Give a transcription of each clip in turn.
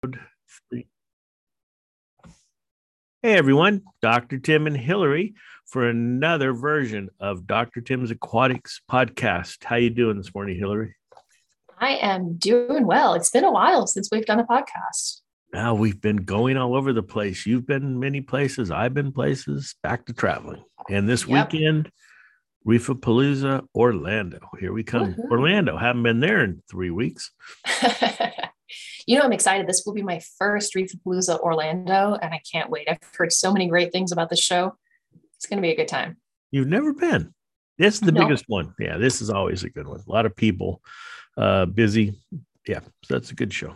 Hey everyone, Dr. Tim and Hillary for another version of Dr. Tim's Aquatics podcast. How you doing this morning, Hillary? I am doing well. It's been a while since we've done a podcast. Now we've been going all over the place. You've been many places. I've been places. Back to traveling. And this yep. weekend, Reefapalooza, Orlando. Here we come. Orlando. Haven't been there in three weeks. you know, I'm excited. This will be my first Reefapalooza Orlando, and I can't wait. I've heard so many great things about the show. It's going to be a good time. You've never been. This is the no. biggest one. Yeah, this is always a good one. A lot of people uh, busy. Yeah, so that's a good show.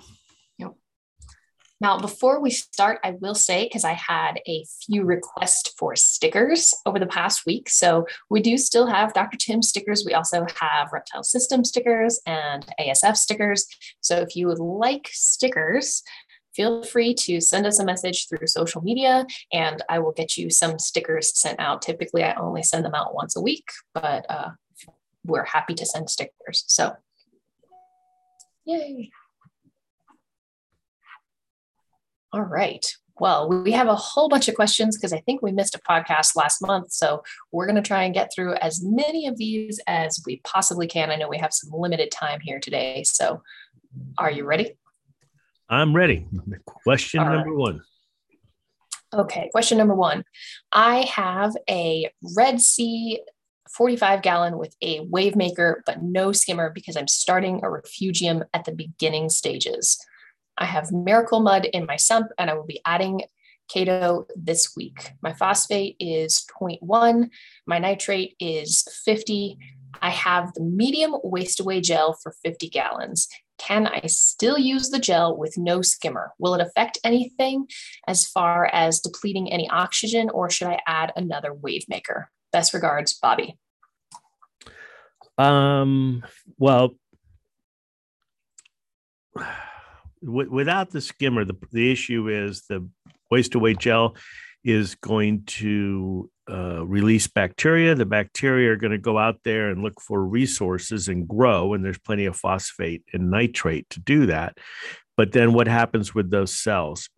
Now, before we start, I will say, because I had a few requests for stickers over the past week. So we do still have Dr. Tim stickers. We also have Reptile System stickers and ASF stickers. So if you would like stickers, feel free to send us a message through social media and I will get you some stickers sent out. Typically, I only send them out once a week, but uh, we're happy to send stickers. So, yay. All right. Well, we have a whole bunch of questions because I think we missed a podcast last month. So we're going to try and get through as many of these as we possibly can. I know we have some limited time here today. So are you ready? I'm ready. Question All number right. one. Okay. Question number one I have a Red Sea 45 gallon with a wave maker, but no skimmer because I'm starting a refugium at the beginning stages. I have Miracle Mud in my sump, and I will be adding Chaeto this week. My phosphate is 0.1, my nitrate is 50. I have the medium waste away gel for 50 gallons. Can I still use the gel with no skimmer? Will it affect anything as far as depleting any oxygen, or should I add another wave maker? Best regards, Bobby. Um, well, without the skimmer, the, the issue is the waste away gel is going to uh, release bacteria. The bacteria are going to go out there and look for resources and grow, and there's plenty of phosphate and nitrate to do that. But then what happens with those cells?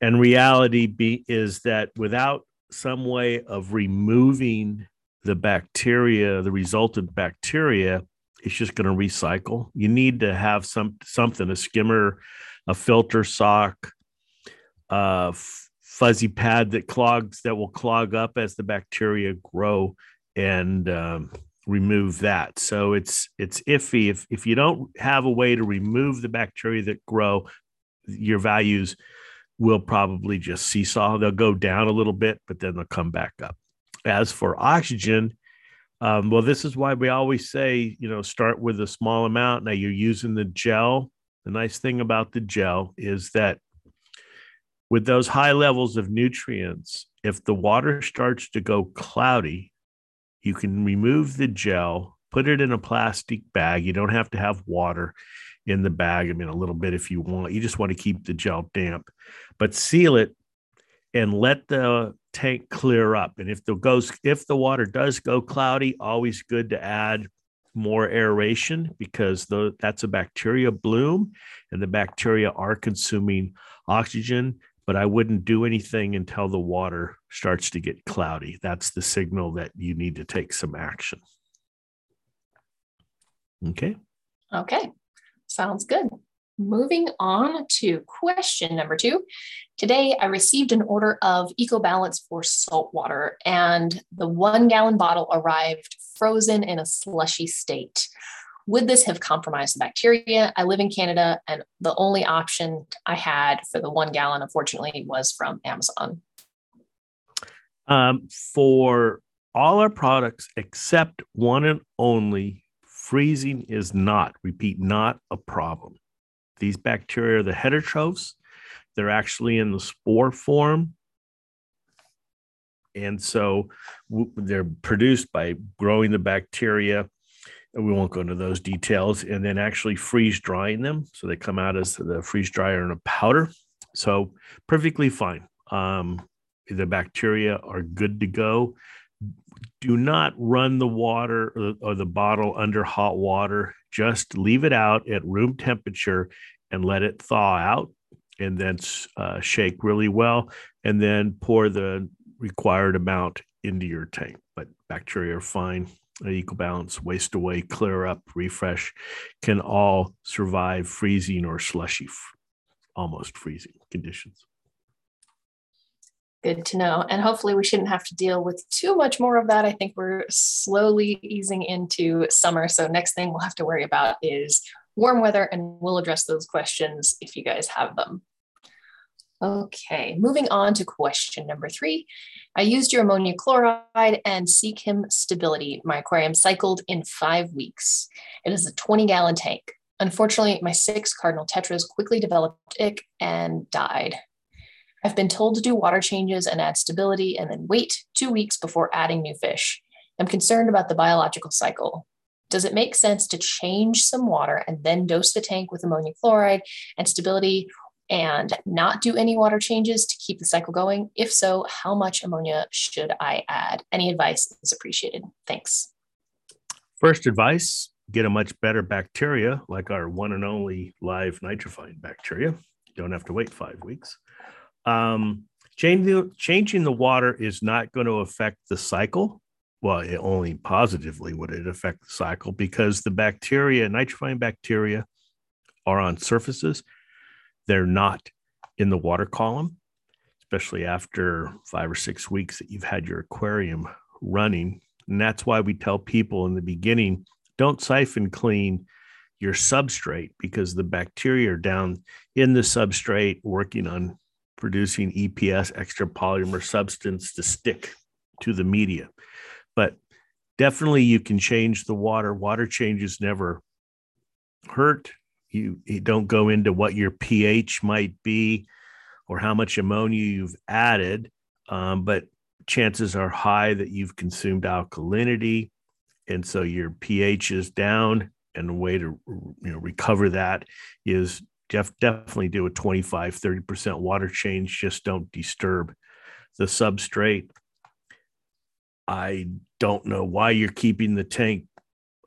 And reality be, is that without some way of removing the bacteria, the resultant bacteria, it's just going to recycle. You need to have some something, a skimmer, a filter sock, a f- fuzzy pad that clogs that will clog up as the bacteria grow and um, remove that. So it's it's iffy if if you don't have a way to remove the bacteria that grow, your values will probably just seesaw. They'll go down a little bit, but then they'll come back up. As for oxygen, um, well, this is why we always say, you know, start with a small amount. Now you're using the gel. The nice thing about the gel is that with those high levels of nutrients, if the water starts to go cloudy, you can remove the gel, put it in a plastic bag. You don't have to have water in the bag. I mean, a little bit if you want. You just want to keep the gel damp, but seal it and let the tank clear up. And if the goes if the water does go cloudy, always good to add more aeration because the, that's a bacteria bloom and the bacteria are consuming oxygen but i wouldn't do anything until the water starts to get cloudy. That's the signal that you need to take some action. Okay. Okay. Sounds good moving on to question number two. Today, I received an order of EcoBalance for salt water, and the one gallon bottle arrived frozen in a slushy state. Would this have compromised the bacteria? I live in Canada, and the only option I had for the one gallon, unfortunately, was from Amazon. Um, for all our products except one and only, freezing is not, repeat, not a problem. These bacteria are the heterotrophs. They're actually in the spore form. And so they're produced by growing the bacteria. And we won't go into those details. And then actually freeze drying them. So they come out as the freeze dryer in a powder. So perfectly fine. Um, the bacteria are good to go. Do not run the water or, or the bottle under hot water. Just leave it out at room temperature and let it thaw out. and then uh, shake really well, and then pour the required amount into your tank. But bacteria are fine, EcoBalance, waste away, clear up, refresh, can all survive freezing or slushy, almost freezing conditions. Good to know. And hopefully, we shouldn't have to deal with too much more of that. I think we're slowly easing into summer. So, next thing we'll have to worry about is warm weather, and we'll address those questions if you guys have them. Okay, moving on to question number three. I used your ammonia chloride and Seachem stability. My aquarium cycled in five weeks. It is a 20 gallon tank. Unfortunately, my six cardinal tetras quickly developed ick and died. I've been told to do water changes and add stability and then wait two weeks before adding new fish. I'm concerned about the biological cycle. Does it make sense to change some water and then dose the tank with ammonia chloride and stability and not do any water changes to keep the cycle going? If so, how much ammonia should I add? Any advice is appreciated. Thanks. First advice get a much better bacteria like our one and only live nitrifying bacteria. Don't have to wait five weeks. Um, changing, changing the water is not going to affect the cycle. Well, it only positively would it affect the cycle because the bacteria, nitrifying bacteria, are on surfaces. They're not in the water column, especially after five or six weeks that you've had your aquarium running. And that's why we tell people in the beginning don't siphon clean your substrate because the bacteria are down in the substrate working on producing EPS, extra polymer substance, to stick to the media. But definitely you can change the water. Water changes never hurt. You, you don't go into what your pH might be or how much ammonia you've added, um, but chances are high that you've consumed alkalinity. And so your pH is down. And the way to you know, recover that is def- definitely do a 25, 30% water change. Just don't disturb the substrate. I don't know why you're keeping the tank.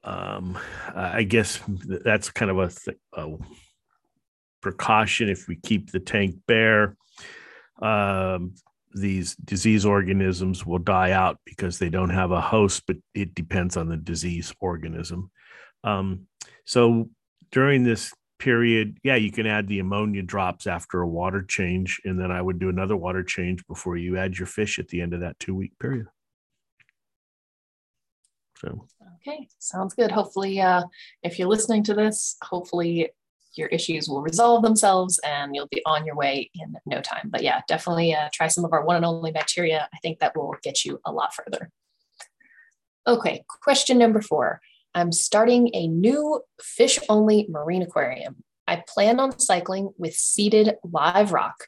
Um, I guess that's kind of a, th- a, precaution if we keep the tank bare. Um, these disease organisms will die out because they don't have a host, but it depends on the disease organism. Um, so during this period, yeah, you can add the ammonia drops after a water change, and then I would do another water change before you add your fish at the end of that two week period. So, okay, sounds good. Hopefully, uh, if you're listening to this, hopefully your issues will resolve themselves and you'll be on your way in no time. But yeah, definitely uh, try some of our one and only bacteria. I think that will get you a lot further. Okay, question number four. I'm starting a new fish only marine aquarium. I plan on cycling with seeded live rock.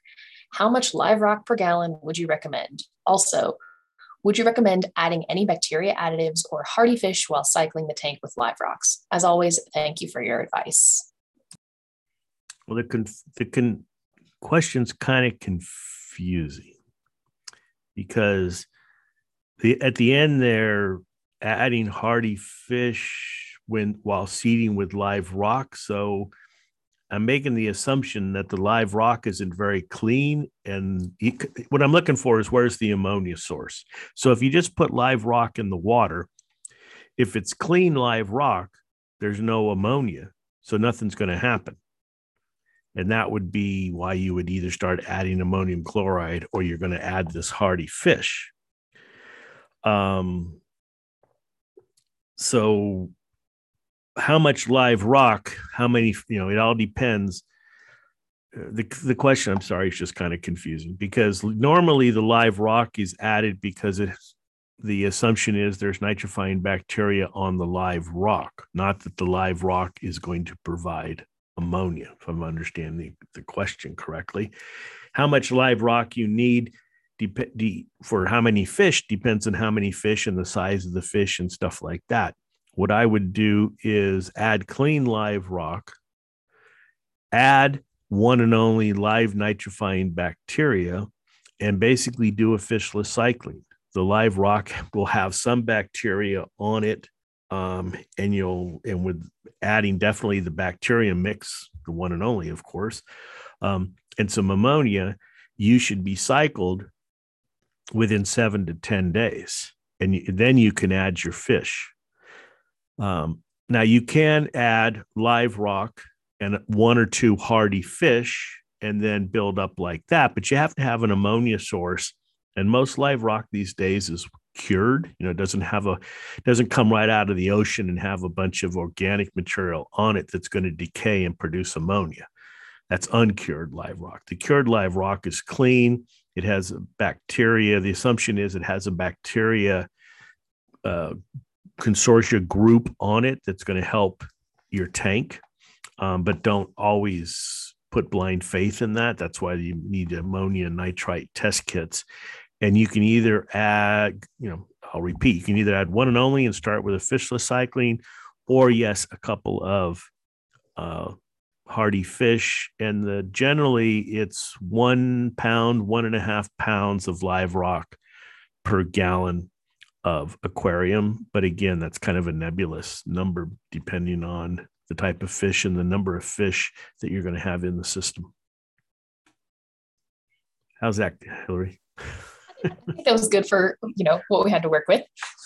How much live rock per gallon would you recommend? Also, would you recommend adding any bacteria additives or hardy fish while cycling the tank with live rocks? As always, thank you for your advice. Well, the, conf- the con- question's kind of confusing because the at the end there adding hardy fish when while seeding with live rock. So I'm making the assumption that the live rock isn't very clean. And what I'm looking for is where's the ammonia source? So if you just put live rock in the water, if it's clean live rock, there's no ammonia. So nothing's going to happen. And that would be why you would either start adding ammonium chloride or you're going to add this hardy fish. Um, so how much live rock how many you know it all depends uh, the, the question i'm sorry is just kind of confusing because normally the live rock is added because it the assumption is there's nitrifying bacteria on the live rock not that the live rock is going to provide ammonia if i'm understanding the, the question correctly how much live rock you need dep- de- for how many fish depends on how many fish and the size of the fish and stuff like that. What I would do is add clean live rock, add one and only live nitrifying bacteria, and basically do a fishless cycling. The live rock will have some bacteria on it, um, and you'll and with adding definitely the bacteria mix, the one and only, of course, um, and some ammonia, you should be cycled within seven to 10 days. And then you can add your fish. Um, now, you can add live rock and one or two hardy fish and then build up like that, but you have to have an ammonia source. And most live rock these days is cured. You know, it doesn't have a doesn't come right out of the ocean and have a bunch of organic material on it that's going to decay and produce ammonia. That's uncured live rock. The cured live rock is clean. It has bacteria. The assumption is it has a bacteria uh, consortia group on it that's going to help your tank, um, but don't always put blind faith in that. That's why you need ammonia nitrite test kits and you can either add, you know, I'll repeat, you can either add one and only and start with a fishless cycling, or yes, a couple of uh, hardy fish. And the, generally, it's one pound, one and a half pounds of live rock per gallon of aquarium. But again, that's kind of a nebulous number depending on the type of fish and the number of fish that you're going to have in the system. How's that, Hillary? that was good for you know what we had to work with.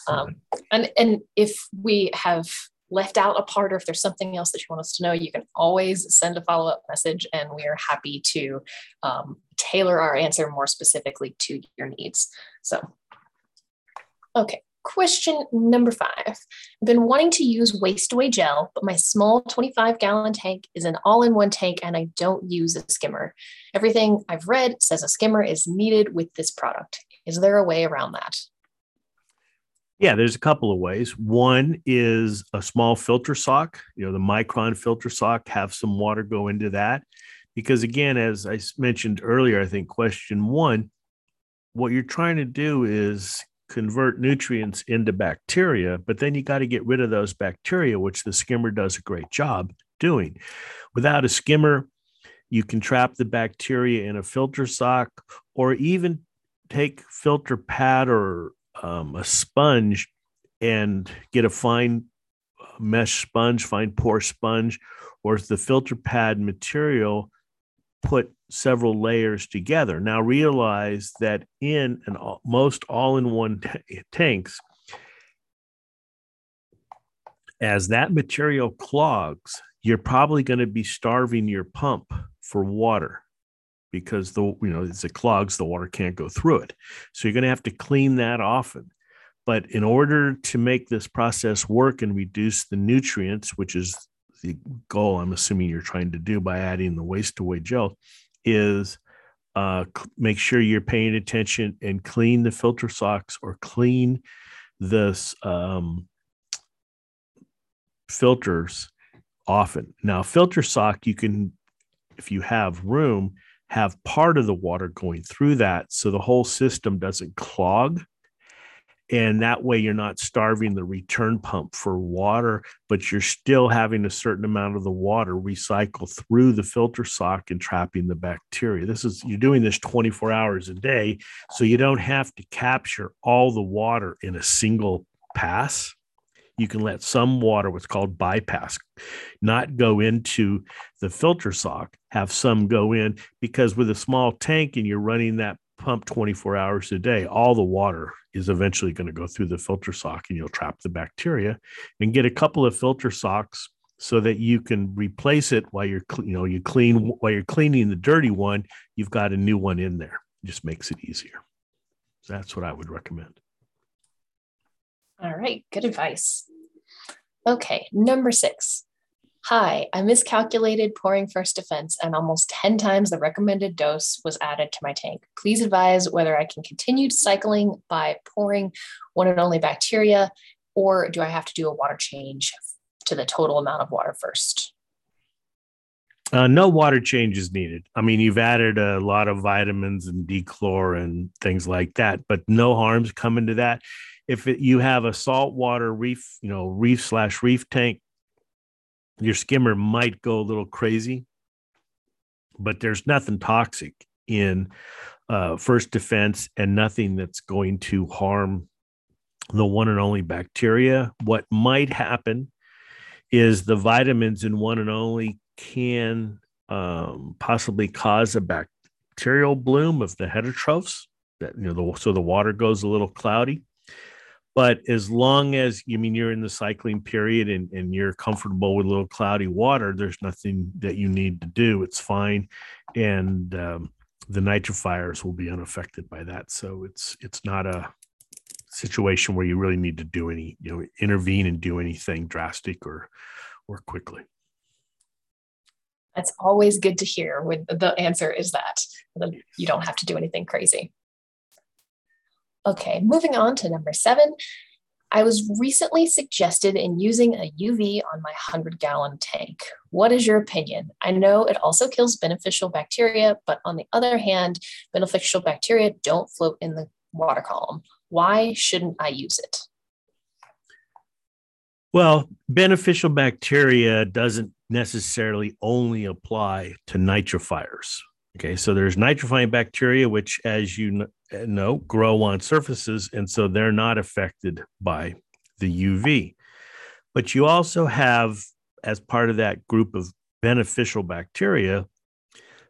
Um, and and if we have left out a part or if there's something else that you want us to know, you can always send a follow up message, and we are happy to um, tailor our answer more specifically to your needs. So, okay. Question number five. I've been wanting to use waste away gel, but my small 25 gallon tank is an all in one tank and I don't use a skimmer. Everything I've read says a skimmer is needed with this product. Is there a way around that? Yeah, there's a couple of ways. One is a small filter sock, you know, the micron filter sock, have some water go into that. Because again, as I mentioned earlier, I think question one, what you're trying to do is convert nutrients into bacteria, but then you got to get rid of those bacteria, which the skimmer does a great job doing. Without a skimmer, you can trap the bacteria in a filter sock or even take filter pad or um, a sponge and get a fine mesh sponge, fine pore sponge, or the filter pad material put several layers together. Now realize that in an most all-in-one t- tanks, as that material clogs, you're probably going to be starving your pump for water because the you know as it clogs, the water can't go through it. So you're going to have to clean that often. But in order to make this process work and reduce the nutrients, which is the goal I'm assuming you're trying to do by adding the waste away gel, is uh, make sure you're paying attention and clean the filter socks or clean this um, filters often. Now, filter sock, you can, if you have room, have part of the water going through that so the whole system doesn't clog and that way you're not starving the return pump for water but you're still having a certain amount of the water recycle through the filter sock and trapping the bacteria. This is you're doing this 24 hours a day so you don't have to capture all the water in a single pass. You can let some water what's called bypass not go into the filter sock have some go in because with a small tank and you're running that pump 24 hours a day, all the water is eventually going to go through the filter sock and you'll trap the bacteria and get a couple of filter socks so that you can replace it while you're you know you clean while you're cleaning the dirty one you've got a new one in there. It just makes it easier. That's what i would recommend. All right good advice. Okay number six Hi, I miscalculated pouring first defense and almost 10 times the recommended dose was added to my tank. Please advise whether I can continue cycling by pouring one and only bacteria, or do I have to do a water change to the total amount of water first? Uh, no water change is needed. I mean, you've added a lot of vitamins and dechlor and things like that, but no harms coming to that. If it, you have a saltwater reef, you know, reef slash reef tank, your skimmer might go a little crazy, but there's nothing toxic in uh, first defense and nothing that's going to harm the one and only bacteria. What might happen is the vitamins in one and only can um, possibly cause a bacterial bloom of the heterotrophs. That you know, the, so the water goes a little cloudy. But as long as you mean you're in the cycling period and, and you're comfortable with a little cloudy water, there's nothing that you need to do. It's fine, and um, the nitrifiers will be unaffected by that. So it's it's not a situation where you really need to do any you know intervene and do anything drastic or or quickly. That's always good to hear. With the answer is that you don't have to do anything crazy. Okay, moving on to number seven. I was recently suggested in using a UV on my 100 gallon tank. What is your opinion? I know it also kills beneficial bacteria, but on the other hand, beneficial bacteria don't float in the water column. Why shouldn't I use it? Well, beneficial bacteria doesn't necessarily only apply to nitrifiers. Okay, so there's nitrifying bacteria, which, as you eh, know, grow on surfaces, and so they're not affected by the UV. But you also have, as part of that group of beneficial bacteria,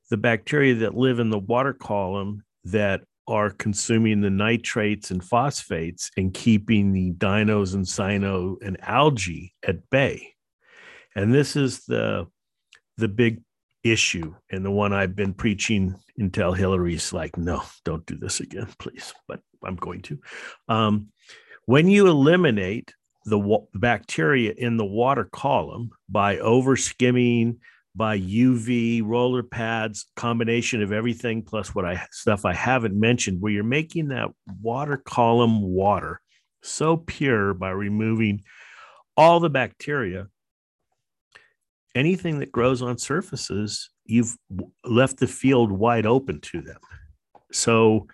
the bacteria that live in the water column that are consuming the nitrates and phosphates and keeping the dinos and cyano and algae at bay. And this is the the big issue and the one I've been preaching until Hillary's like, no, don't do this again, please. But I'm going to. Um, when you eliminate the bacteria in the water column by over skimming, by UV roller pads, combination of everything plus what I stuff I haven't mentioned, where you're making that water column water so pure by removing all the bacteria anything that grows on surfaces, you've left the field wide open to them. So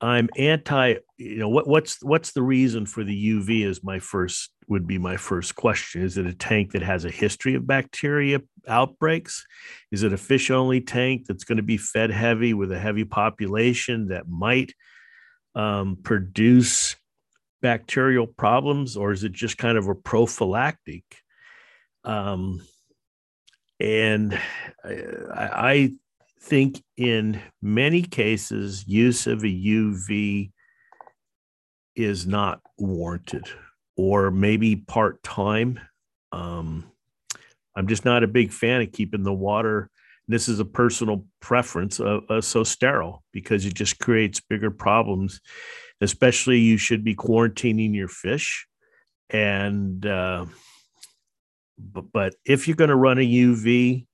I'm anti, you know, what, what's what's the reason for the UV is my first would be my first question. Is it a tank that has a history of bacteria outbreaks? Is it a fish only tank that's going to be fed heavy with a heavy population that might um, produce bacterial problems, or is it just kind of a prophylactic? Um, and I, think in many cases, use of a UV is not warranted or maybe part time. Um, I'm just not a big fan of keeping the water. This is a personal preference, uh, uh, so sterile because it just creates bigger problems. Especially, you should be quarantining your fish, and uh, but, but if you're going to run a UV,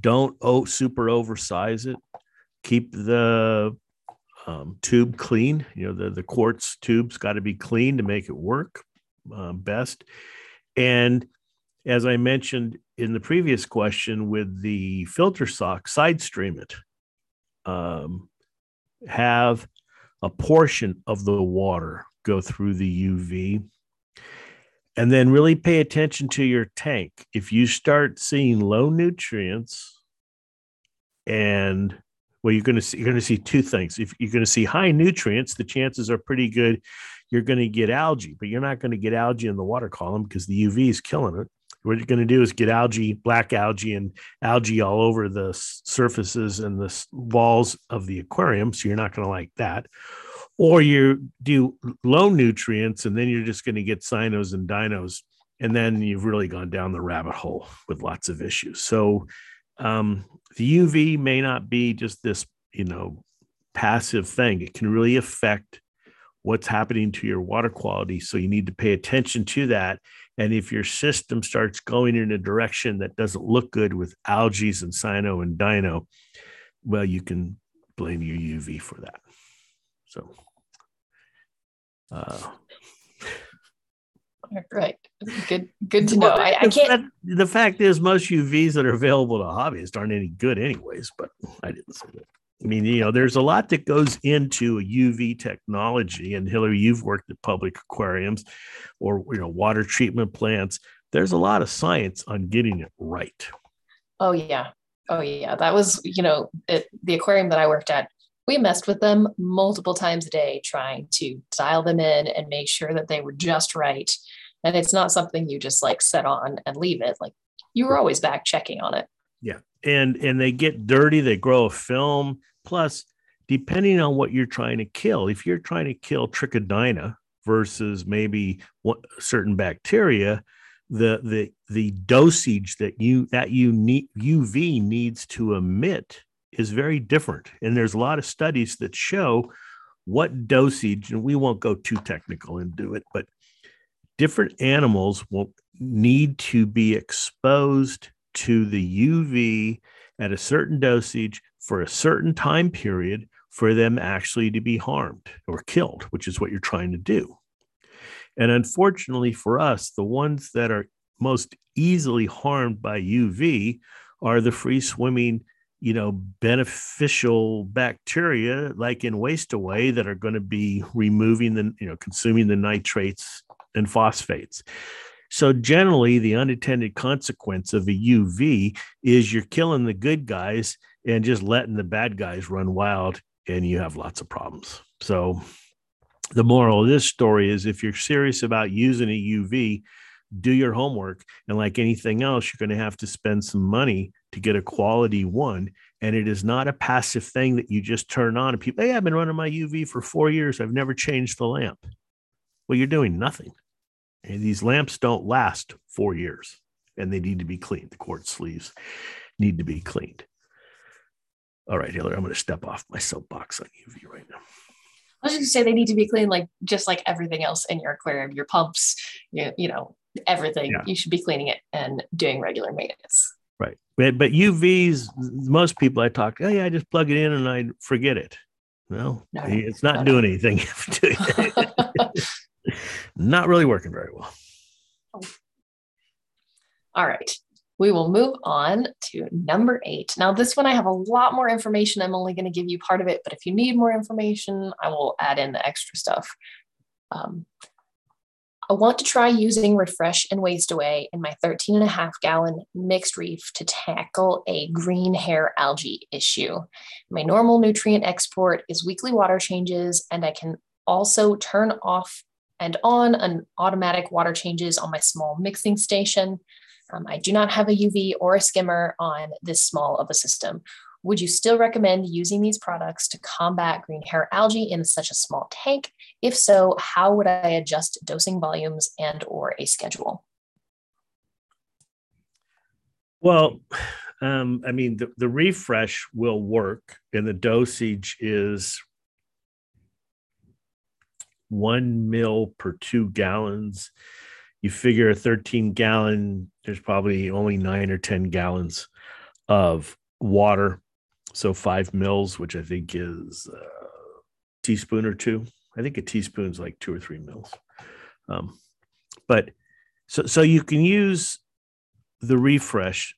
don't oh, super oversize it. Keep the um, tube clean. You know, the, the quartz tube's got to be clean to make it work uh, best. And as I mentioned in the previous question with the filter sock, side stream it. Um, have a portion of the water go through the UV and then really pay attention to your tank. If you start seeing low nutrients and well, you're going to see you're going to see two things. If you're going to see high nutrients, the chances are pretty good you're going to get algae, but you're not going to get algae in the water column because the UV is killing it. What you're going to do is get algae, black algae, and algae all over the surfaces and the walls of the aquarium. So you're not going to like that or you do low nutrients and then you're just going to get cynos and dinos and then you've really gone down the rabbit hole with lots of issues. So um, the uv may not be just this you know passive thing. It can really affect what's happening to your water quality so you need to pay attention to that. And if your system starts going in a direction that doesn't look good with algae and cyno and dino well you can blame your uv for that so uh, right. Good. Good to know. I, I can't. the fact is, most UVs that are available to hobbyists aren't any good, anyways. But I didn't say that. I mean, you know, there's a lot that goes into a UV technology. And Hillary, you've worked at public aquariums or you know water treatment plants. There's a lot of science on getting it right. Oh yeah, oh yeah. That was you know it, the aquarium that I worked at we messed with them multiple times a day trying to dial them in and make sure that they were just right and it's not something you just like set on and leave it like you were always back checking on it Yeah. And and they get dirty, they grow a film. Plus, depending on what you're trying to kill, if you're trying to kill trichodina versus maybe what certain bacteria, the the the dosage that you that you need UV needs to emit is very different. And there's a lot of studies that show what dosage, and we won't go too technical and do it, but different animals will need to be exposed to the UV at a certain dosage for a certain time period for them actually to be harmed or killed, which is what you're trying to do. And unfortunately for us, the ones that are most easily harmed by UV are the free swimming, you know, beneficial bacteria like in waste away that are going to be removing the, you know, consuming the nitrates and phosphates. So generally, the unintended consequence of a UV is you're killing the good guys and just letting the bad guys run wild, and you have lots of problems. So the moral of this story is if you're serious about using a UV, do your homework. And like anything else, you're going to have to spend some money to get a quality one. And it is not a passive thing that you just turn on and people, hey, I've been running my UV for four years. I've never changed the lamp. Well, you're doing nothing. And these lamps don't last four years and they need to be cleaned. The quartz sleeves need to be cleaned. All right, Hillary, I'm going to step off my soapbox on UV right now. I was just going to say they need to be cleaned, like just like everything else in your aquarium, your pumps, you, you know, everything. Yeah. You should be cleaning it and doing regular maintenance. Right. But, but UVs, most people I talk oh, yeah, I just plug it in and I forget it. No, no it's not no, doing anything. not really working very well. All right. We will move on to number eight. Now, this one I have a lot more information. I'm only going to give you part of it, but if you need more information, I will add in the extra stuff. Um, I want to try using Refresh and Waste Away in my 13 and a half gallon mixed reef to tackle a green hair algae issue. My normal nutrient export is weekly water changes, and I can also turn off and on an automatic water changes on my small mixing station. Um, I do not have a UV or a skimmer on this small of a system. Would you still recommend using these products to combat green hair algae in such a small tank? If so, how would I adjust dosing volumes and or a schedule? Well, um, I mean, the, the refresh will work and the dosage is one mil per two gallons. You figure a 13 gallon, there's probably only nine or 10 gallons of water. So five mils, which I think is a teaspoon or two. I think a teaspoon is like two or three mils. Um, but so, so you can use the refresh.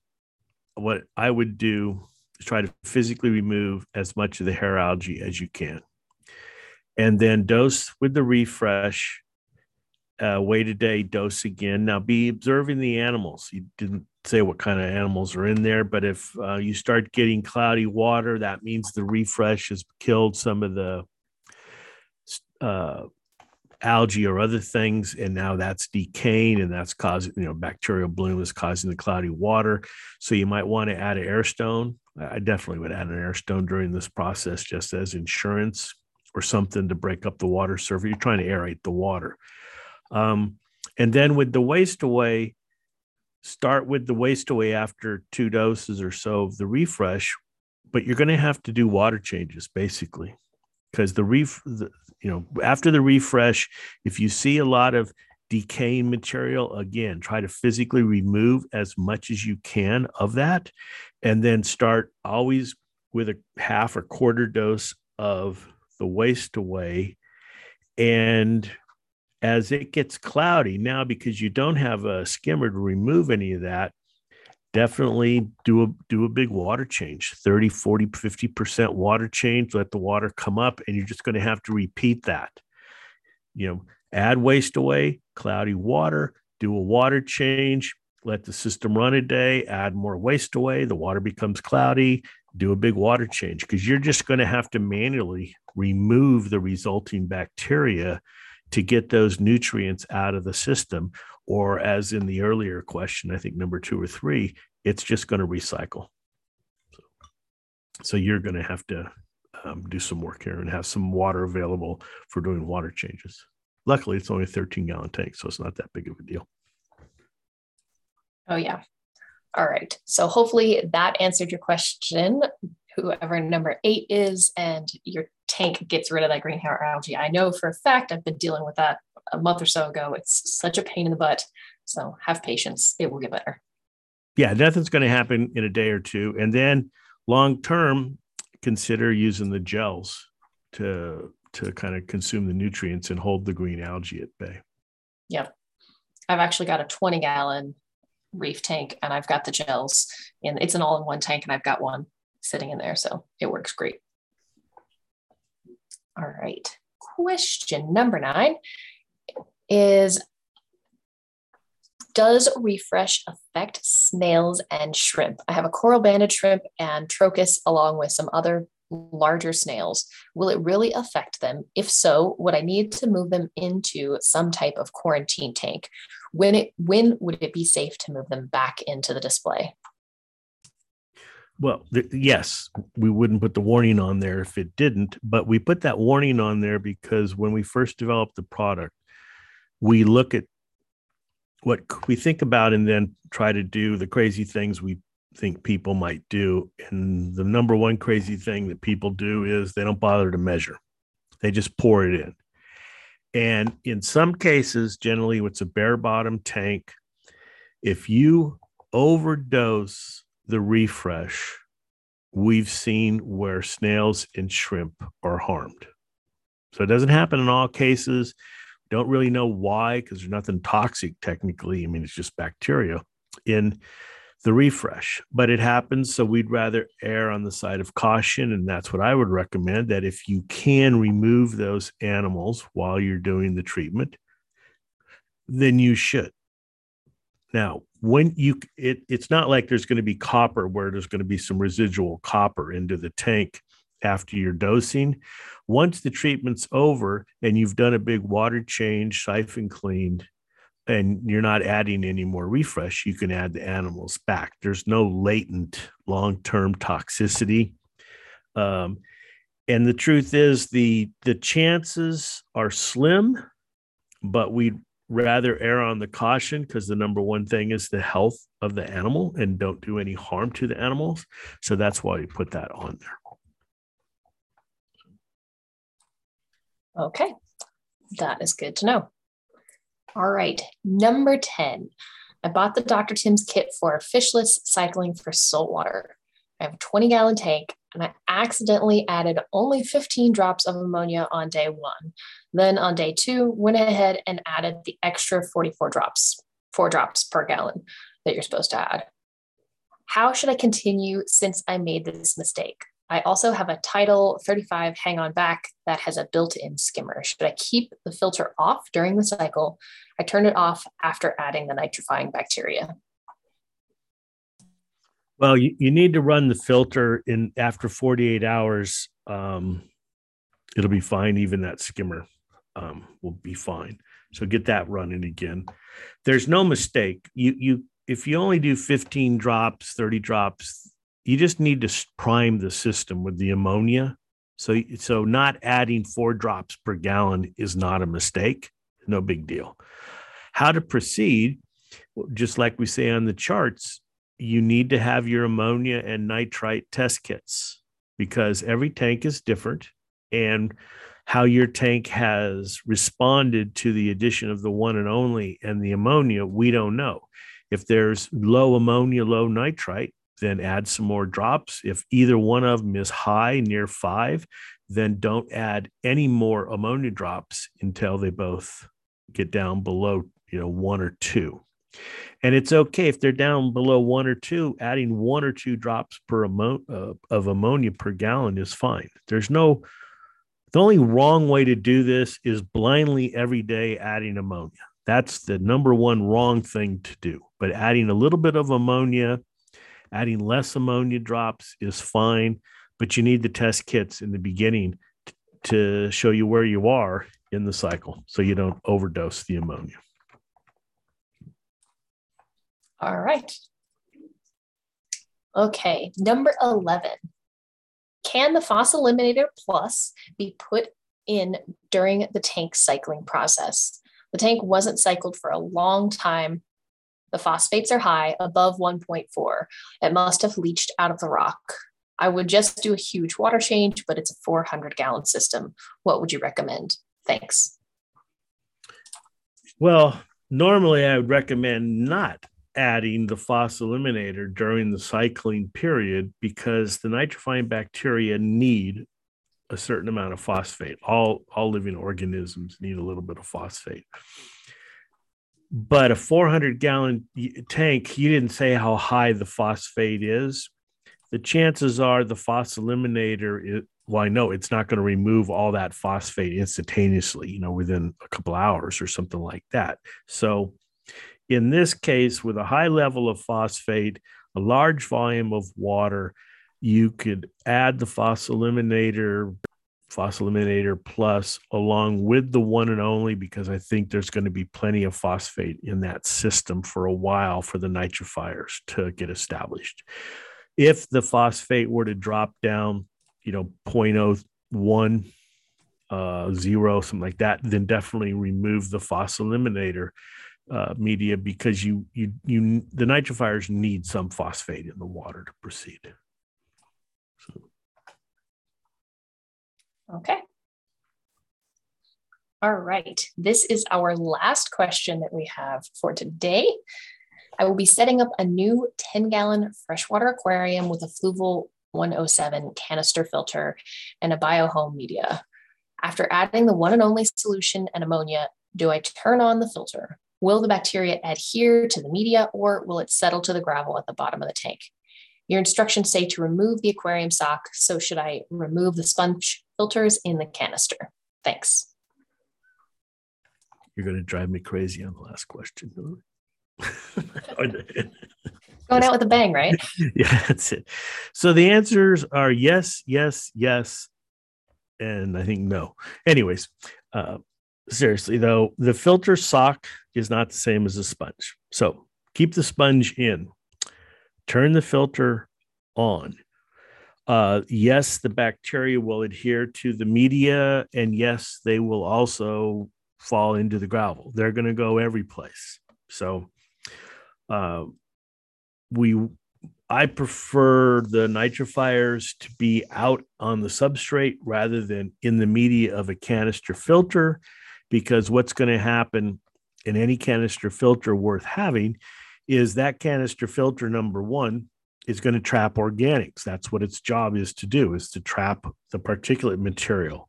What I would do is try to physically remove as much of the hair algae as you can and then dose with the refresh. Uh, wait a day, dose again. Now be observing the animals. You didn't say what kind of animals are in there, but if uh, you start getting cloudy water, that means the refresh has killed some of the uh, algae or other things, and now that's decaying and that's causing, you know, bacterial bloom is causing the cloudy water. So you might want to add an air stone. I definitely would add an air stone during this process just as insurance or something to break up the water surface. You're trying to aerate the water. Um, and then with the waste away, start with the waste away after two doses or so of the refresh, but you're going to have to do water changes basically because the ref, the, you know, after the refresh, if you see a lot of decaying material, again, try to physically remove as much as you can of that, and then start always with a half or quarter dose of the waste away. And as it gets cloudy. Now, because you don't have a skimmer to remove any of that, definitely do a do a big water change 30 40 50% water change let the water come up and you're just going to have to repeat that. You know add waste away cloudy water do a water change let the system run a day add more waste away the water becomes cloudy do a big water change. Because you're just going to have to manually remove the resulting bacteria to get those nutrients out of the system. Or, as in the earlier question, I think number two or three, it's just going to recycle. So you're going to have to um, do some work here and have some water available for doing water changes. Luckily, it's only a 13 gallon tank, so it's not that big of a deal. Oh, yeah. All right. So hopefully that answered your question. Whoever number eight is, and your tank gets rid of that green hair algae. I know for a fact I've been dealing with that a month or so ago. It's such a pain in the butt. So have patience. It will get better. Yeah, nothing's going to happen in a day or two. And then long term, consider using the gels to to kind of consume the nutrients and hold the green algae at bay. Yep. I've actually got a 20 gallon reef tank and I've got the gels and it's an all in one tank and I've got one sitting in there. So it works great. All right. Question number nine is Does refresh affect snails and shrimp? I have a coral banded shrimp and trochus along with some other larger snails. Will it really affect them? If so, would I need to move them into some type of quarantine tank? When it when would it be safe to move them back into the display? Well, th- yes, we wouldn't put the warning on there if it didn't, but we put that warning on there because when we first developed the product, we look at what we think about and then try to do the crazy things we think people might do. And the number one crazy thing that people do is they don't bother to measure, they just pour it in. And in some cases, generally, it's a bare bottom tank. If you overdose the refresh, we've seen where snails and shrimp are harmed. So it doesn't happen in all cases. Don't really know why because there's nothing toxic technically. I mean, it's just bacteria in the refresh, but it happens. So we'd rather err on the side of caution. And that's what I would recommend that if you can remove those animals while you're doing the treatment, then you should. Now, when you it, it's not like there's going to be copper where there's going to be some residual copper into the tank after your dosing. Once the treatment's over and you've done a big water change, siphon cleaned, and you're not adding any more refresh, you can add the animals back. There's no latent long term toxicity. Um, and the truth is, the the chances are slim, but we'd rather err on the caution because the number one thing is the health of the animal and don't do any harm to the animals. So that's why we put that on there. Okay, that is good to know. All right, number 10. I bought the Dr. Tim's kit for fishless cycling for saltwater. I have a 20 gallon tank and I accidentally added only 15 drops of ammonia on day one. Then on day two, went ahead and added the extra 44 drops, four drops per gallon that you're supposed to add. How should I continue since I made this mistake? I also have a Tidal 35 hang on back that has a built in skimmer. Should I keep the filter off during the cycle? I turn it off after adding the nitrifying bacteria. Well, you, you need to run the filter in after 48 hours. Um, it'll be fine. Even that skimmer um, will be fine. So get that running again. There's no mistake. You you if you only do 15 drops, 30 drops, you just need to prime the system with the ammonia. So, so not adding four drops per gallon is not a mistake. No big deal. How to proceed, just like we say on the charts, you need to have your ammonia and nitrite test kits because every tank is different. And how your tank has responded to the addition of the one and only and the ammonia, we don't know. If there's low ammonia, low nitrite, then add some more drops. If either one of them is high, near five, then don't add any more ammonia drops until they both get down below, you know, one or two. And it's okay if they're down below one or two, adding one or two drops per ammo- uh, of ammonia per gallon is fine. There's no, the only wrong way to do this is blindly every day adding ammonia. That's the number one wrong thing to do. But adding a little bit of ammonia Adding less ammonia drops is fine, but you need the test kits in the beginning to show you where you are in the cycle so you don't overdose the ammonia. All right. Okay, number 11. Can the FOS Eliminator Plus be put in during the tank cycling process? The tank wasn't cycled for a long time. The phosphates are high, above 1.4. It must have leached out of the rock. I would just do a huge water change, but it's a 400 gallon system. What would you recommend? Thanks. Well, normally I would recommend not adding the FOS eliminator during the cycling period because the nitrifying bacteria need a certain amount of phosphate. All all living organisms need a little bit of phosphate. But a 400 gallon tank, you didn't say how high the phosphate is. The chances are the FOS eliminator is, well, I know it's not going to remove all that phosphate instantaneously, you know, within a couple hours or something like that. So, in this case, with a high level of phosphate, a large volume of water, you could add the FOS eliminator plus along with the one and only because I think there's going to be plenty of phosphate in that system for a while for the nitrifiers to get established. If the phosphate were to drop down you know 0.01 uh, zero something like that then definitely remove the FOS eliminator uh, media because you you you the nitrifiers need some phosphate in the water to proceed so. okay all right this is our last question that we have for today I will be setting up a new 10 gallon freshwater aquarium with a fluval 107 canister filter and a biohome media. After adding the one and only solution and ammonia, do I turn on the filter? Will the bacteria adhere to the media or will it settle to the gravel at the bottom of the tank? Your instructions say to remove the aquarium sock, so should I remove the sponge filters in the canister? Thanks. You're going to drive me crazy on the last question. Going out with a bang, right? yeah, that's it. So the answers are yes, yes, yes, and I think no. Anyways, uh, seriously though, the filter sock is not the same as a sponge. So keep the sponge in, turn the filter on. Uh, yes, the bacteria will adhere to the media, and yes, they will also fall into the gravel. They're going to go every place. So, uh, we I prefer the nitrifiers to be out on the substrate rather than in the media of a canister filter, because what's going to happen in any canister filter worth having is that canister filter number one is going to trap organics. That's what its job is to do, is to trap the particulate material.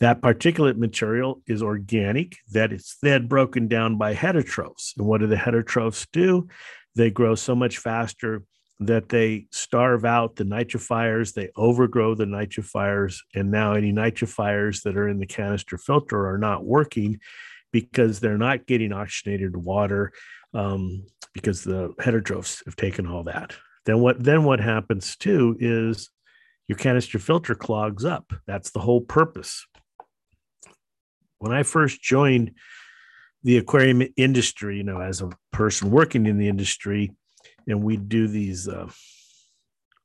That particulate material is organic, that it's then broken down by heterotrophs. And what do the heterotrophs do? They grow so much faster that they starve out the nitrifiers, they overgrow the nitrifiers, and now any nitrifiers that are in the canister filter are not working because they're not getting oxygenated water um, because the heterotrophs have taken all that. Then what then what happens too is your canister filter clogs up. That's the whole purpose. When I first joined the aquarium industry, you know, as a person working in the industry, and we do these uh,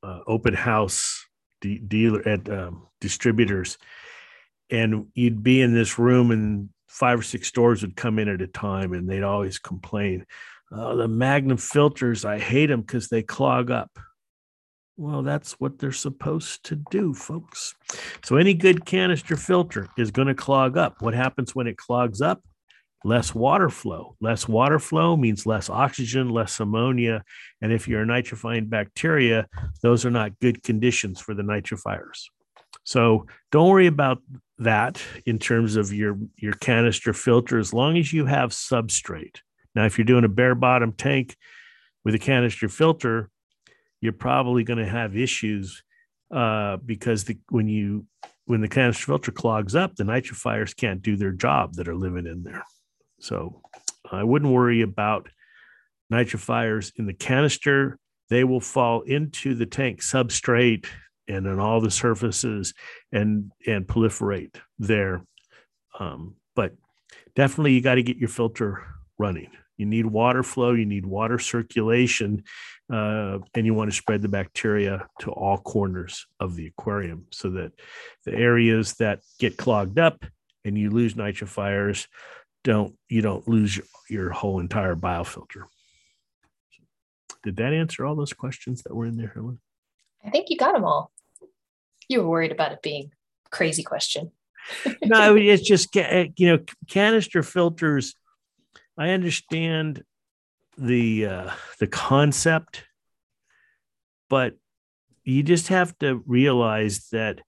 uh, open house de- dealer at um, distributors, and you'd be in this room, and five or six stores would come in at a time, and they'd always complain, oh, "The Magnum filters, I hate them because they clog up." Well, that's what they're supposed to do, folks. So any good canister filter is going to clog up. What happens when it clogs up? Less water flow. Less water flow means less oxygen, less ammonia. And if you're nitrifying bacteria, those are not good conditions for the nitrifiers. So don't worry about that in terms of your, your canister filter, as long as you have substrate. Now, if you're doing a bare bottom tank with a canister filter, you're probably going to have issues uh, because the, when you when the canister filter clogs up, the nitrifiers can't do their job that are living in there. So I wouldn't worry about nitrifiers in the canister. They will fall into the tank substrate and on all the surfaces and and proliferate there. Um, but definitely you got to get your filter running. You need water flow, you need water circulation uh, and you want to spread the bacteria to all corners of the aquarium so that the areas that get clogged up and you lose nitrifiers don't you don't lose your, your whole entire biofilter. Did that answer all those questions that were in there helen? I think you got them all. You were worried about it being crazy question. No it's just you know canister filters i understand the uh, the concept, but you just have to realize that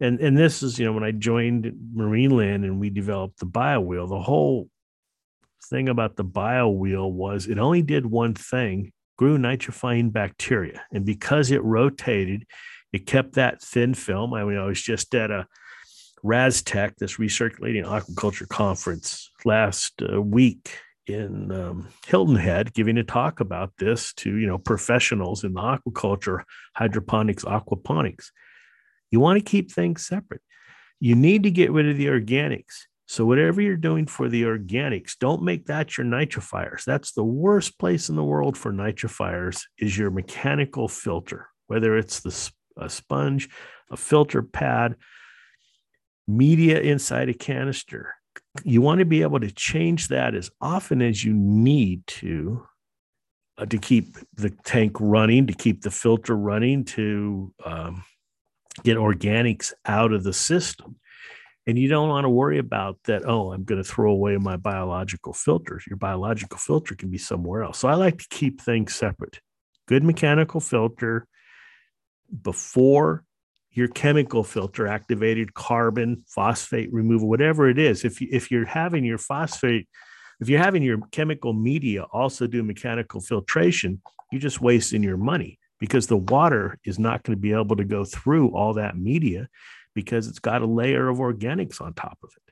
and and this is you know when I joined Marineland and we developed the bio wheel, the whole thing about the bio wheel was it only did one thing, grew nitrifying bacteria, and because it rotated, it kept that thin film. I mean, I was just at a RASTEC, this recirculating aquaculture conference last uh, week in um, Hilton Head giving a talk about this to you know professionals in the aquaculture, hydroponics, aquaponics. You want to keep things separate. You need to get rid of the organics. So whatever you're doing for the organics, don't make that your nitrifiers. That's the worst place in the world for nitrifiers is your mechanical filter, whether it's the a sponge, a filter pad, media inside a canister you want to be able to change that as often as you need to uh, to keep the tank running, to keep the filter running, to um, get organics out of the system. And you don't want to worry about that. Oh, I'm going to throw away my biological filters. Your biological filter can be somewhere else. So I like to keep things separate. Good mechanical filter before your chemical filter activated carbon phosphate removal whatever it is if you, if you're having your phosphate if you're having your chemical media also do mechanical filtration you're just wasting your money because the water is not going to be able to go through all that media because it's got a layer of organics on top of it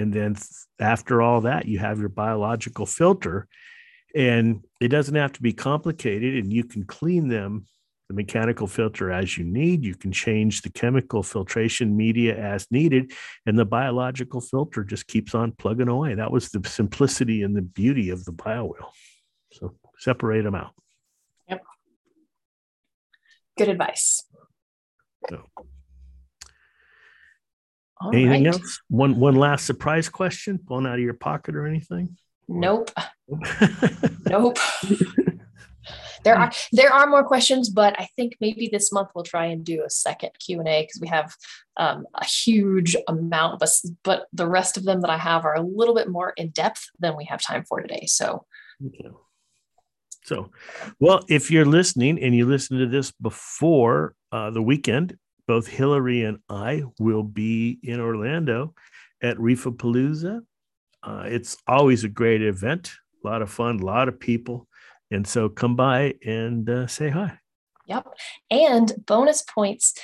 and then after all that you have your biological filter and it doesn't have to be complicated and you can clean them the mechanical filter as you need. You can change the chemical filtration media as needed, and the biological filter just keeps on plugging away. That was the simplicity and the beauty of the BioWheel. So separate them out. Good advice. So. All anything right. else? One one last surprise question, blown out of your pocket or anything? Nope. nope. there are there are more questions but i think maybe this month we'll try and do a second q&a because we have um, a huge amount of us but the rest of them that i have are a little bit more in depth than we have time for today so okay. So well if you're listening and you listen to this before uh, the weekend both hillary and i will be in orlando at reefapalooza uh, it's always a great event a lot of fun a lot of people and so come by and uh, say hi. Yep. And bonus points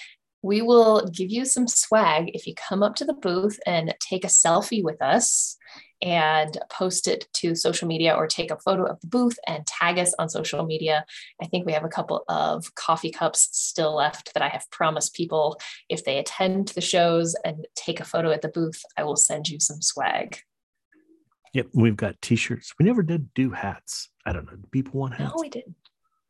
we will give you some swag if you come up to the booth and take a selfie with us and post it to social media or take a photo of the booth and tag us on social media. I think we have a couple of coffee cups still left that I have promised people if they attend the shows and take a photo at the booth, I will send you some swag. Yep, we've got t-shirts. We never did do hats. I don't know. Do people want hats? No, we didn't.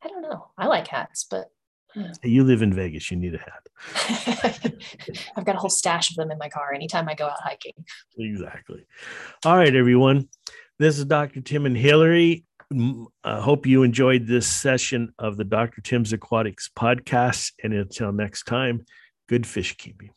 I don't know. I like hats, but Hmm. you live in Vegas. You need a hat. I've got a whole stash of them in my car anytime I go out hiking. Exactly. All right, everyone. This is Dr. Tim and Hillary. I hope you enjoyed this session of the Dr. Tim's Aquatics podcast. And until next time, good fish keeping.